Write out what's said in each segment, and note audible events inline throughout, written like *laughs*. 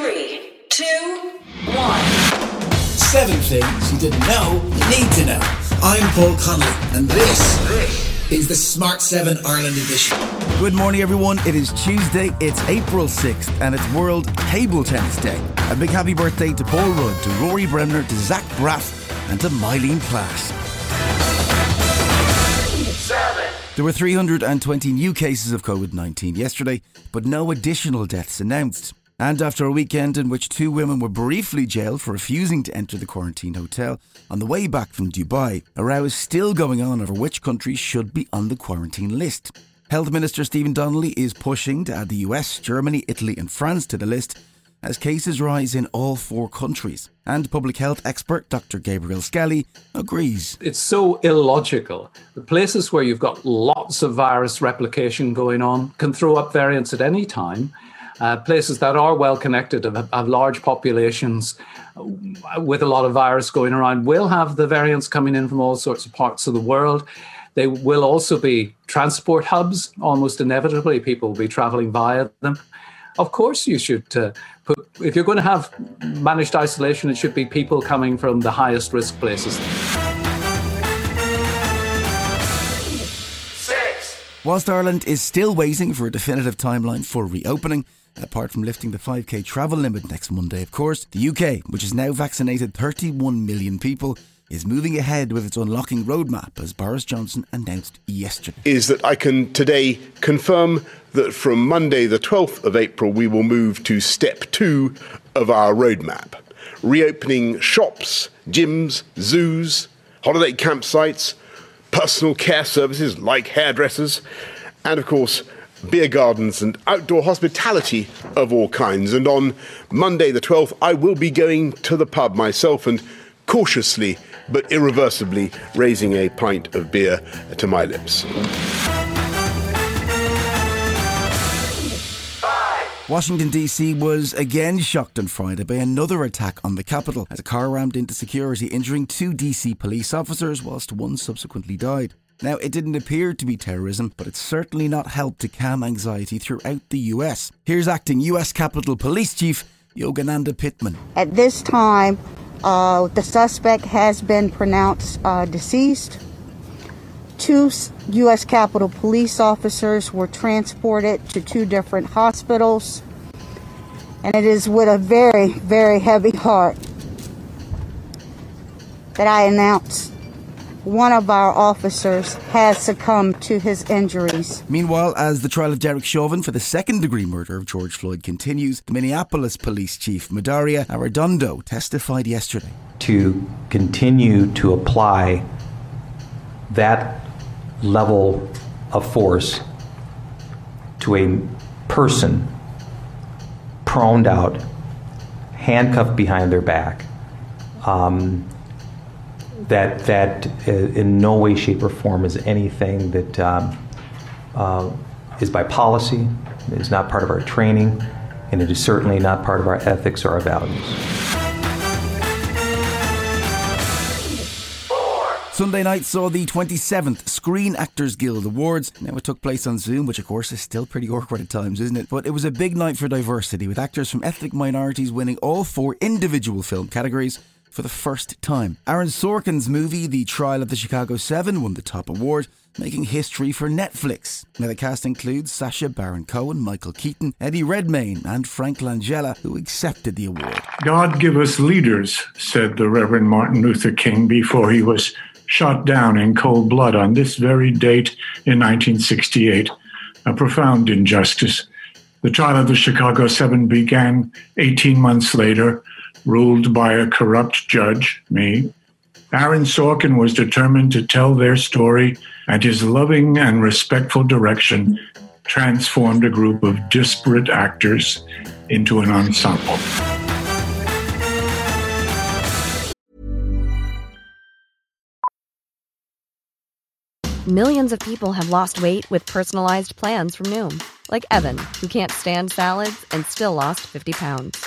Three, two, one. Seven things you didn't know you need to know. I'm Paul Connolly, and this is the Smart 7 Ireland edition. Good morning, everyone. It is Tuesday, it's April 6th, and it's World Table Tennis Day. A big happy birthday to Paul Rudd, to Rory Bremner, to Zach Braff, and to Myleene Klass. There were 320 new cases of COVID 19 yesterday, but no additional deaths announced. And after a weekend in which two women were briefly jailed for refusing to enter the quarantine hotel on the way back from Dubai, a row is still going on over which countries should be on the quarantine list. Health Minister Stephen Donnelly is pushing to add the US, Germany, Italy, and France to the list as cases rise in all four countries. And public health expert Dr. Gabriel Scally agrees. It's so illogical. The places where you've got lots of virus replication going on can throw up variants at any time. Uh, places that are well connected, have, have large populations uh, with a lot of virus going around, will have the variants coming in from all sorts of parts of the world. They will also be transport hubs, almost inevitably. People will be traveling via them. Of course, you should uh, put, if you're going to have managed isolation, it should be people coming from the highest risk places. Whilst Ireland is still waiting for a definitive timeline for reopening, apart from lifting the 5k travel limit next Monday, of course, the UK, which has now vaccinated 31 million people, is moving ahead with its unlocking roadmap, as Boris Johnson announced yesterday. is that I can today confirm that from Monday, the 12th of April, we will move to step two of our roadmap reopening shops, gyms, zoos, holiday campsites, personal care services like hairdressers, and of course, beer gardens and outdoor hospitality of all kinds. And on Monday, the 12th, I will be going to the pub myself and cautiously but irreversibly raising a pint of beer to my lips. Washington, D.C. was again shocked on Friday by another attack on the Capitol as a car rammed into security, injuring two D.C. police officers, whilst one subsequently died. Now, it didn't appear to be terrorism, but it certainly not helped to calm anxiety throughout the US. Here's acting US Capitol Police Chief Yogananda Pittman. At this time, uh, the suspect has been pronounced uh, deceased. Two U.S. Capitol police officers were transported to two different hospitals. And it is with a very, very heavy heart that I announce one of our officers has succumbed to his injuries. Meanwhile, as the trial of Derek Chauvin for the second degree murder of George Floyd continues, the Minneapolis Police Chief Medaria Arradondo testified yesterday. to continue to apply that level of force to a person proned out, handcuffed behind their back, um, that that uh, in no way, shape, or form is anything that um, uh, is by policy, is not part of our training, and it is certainly not part of our ethics or our values. Sunday night saw the 27th Screen Actors Guild Awards. Now, it took place on Zoom, which of course is still pretty awkward at times, isn't it? But it was a big night for diversity, with actors from ethnic minorities winning all four individual film categories for the first time. Aaron Sorkin's movie, The Trial of the Chicago Seven, won the top award, making history for Netflix. Now, the cast includes Sacha Baron Cohen, Michael Keaton, Eddie Redmayne, and Frank Langella, who accepted the award. God give us leaders, said the Reverend Martin Luther King before he was shot down in cold blood on this very date in 1968. A profound injustice. The trial of the Chicago Seven began 18 months later, ruled by a corrupt judge, me. Aaron Sorkin was determined to tell their story, and his loving and respectful direction transformed a group of disparate actors into an ensemble. Millions of people have lost weight with personalized plans from Noom, like Evan, who can't stand salads and still lost 50 pounds.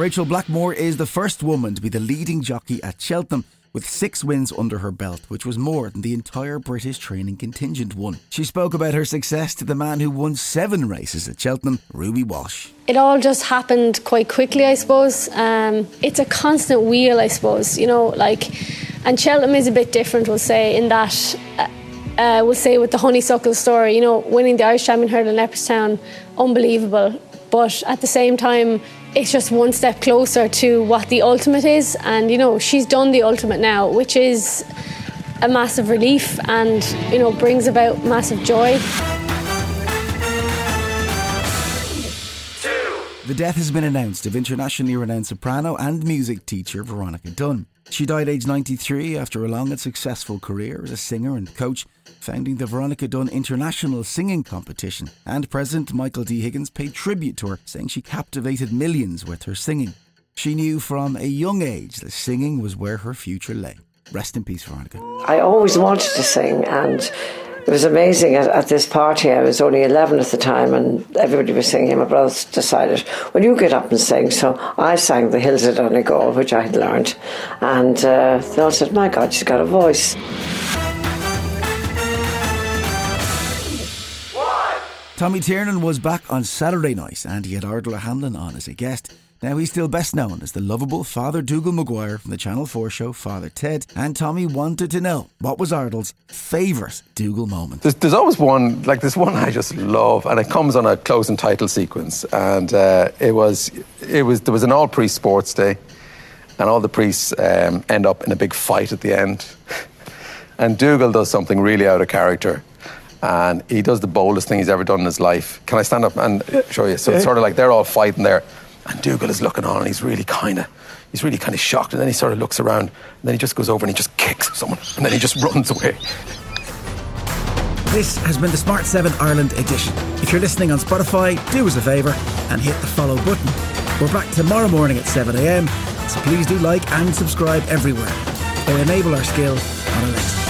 Rachel Blackmore is the first woman to be the leading jockey at Cheltenham with six wins under her belt, which was more than the entire British training contingent won. She spoke about her success to the man who won seven races at Cheltenham, Ruby Walsh. It all just happened quite quickly, I suppose. Um, it's a constant wheel, I suppose, you know, like, and Cheltenham is a bit different, we'll say, in that. Uh, uh, we'll say with the Honeysuckle story, you know, winning the Irish Champion Hurdle in Leopardstown, unbelievable. But at the same time, it's just one step closer to what the ultimate is. And, you know, she's done the ultimate now, which is a massive relief and, you know, brings about massive joy. The death has been announced of internationally renowned soprano and music teacher Veronica Dunne. She died aged 93 after a long and successful career as a singer and coach, founding the Veronica Dunne International Singing Competition. And President Michael D. Higgins paid tribute to her, saying she captivated millions with her singing. She knew from a young age that singing was where her future lay. Rest in peace, Veronica. I always wanted to sing, and it was amazing at, at, this party. I was only 11 at the time, and everybody was singing. My brothers decided, well, you get up and sing. So I sang The Hills of Donegal, which I had learned. And uh, they all said, my God, she's got a voice. Tommy Tiernan was back on Saturday night, and he had Ardal O'Hanlon on as a guest. Now, he's still best known as the lovable Father Dougal Maguire from the Channel 4 show Father Ted, and Tommy wanted to know what was Ardal's favourite Dougal moment. There's, there's, always one, like this one I just love, and it comes on a closing title sequence. And uh, it was, it was, there was an all priest sports day, and all the priests um, end up in a big fight at the end. *laughs* and Dougal does something really out of character and he does the boldest thing he's ever done in his life. Can I stand up and show you? So it's sort of like they're all fighting there, and Dougal is looking on and he's really kind of he's really kind of shocked and then he sort of looks around and then he just goes over and he just kicks someone and then he just *laughs* runs away. This has been the Smart 7 Ireland edition. If you're listening on Spotify, do us a favour and hit the follow button. We're back tomorrow morning at 7am, so please do like and subscribe everywhere or enable our skill on Alexa.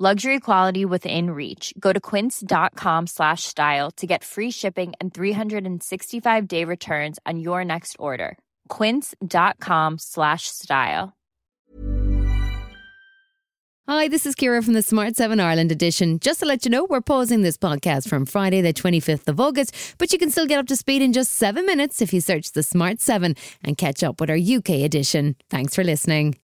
Luxury quality within reach. Go to quince.com slash style to get free shipping and 365 day returns on your next order. Quince.com slash style. Hi, this is Kira from the Smart 7 Ireland edition. Just to let you know, we're pausing this podcast from Friday, the 25th of August, but you can still get up to speed in just seven minutes if you search the Smart 7 and catch up with our UK edition. Thanks for listening.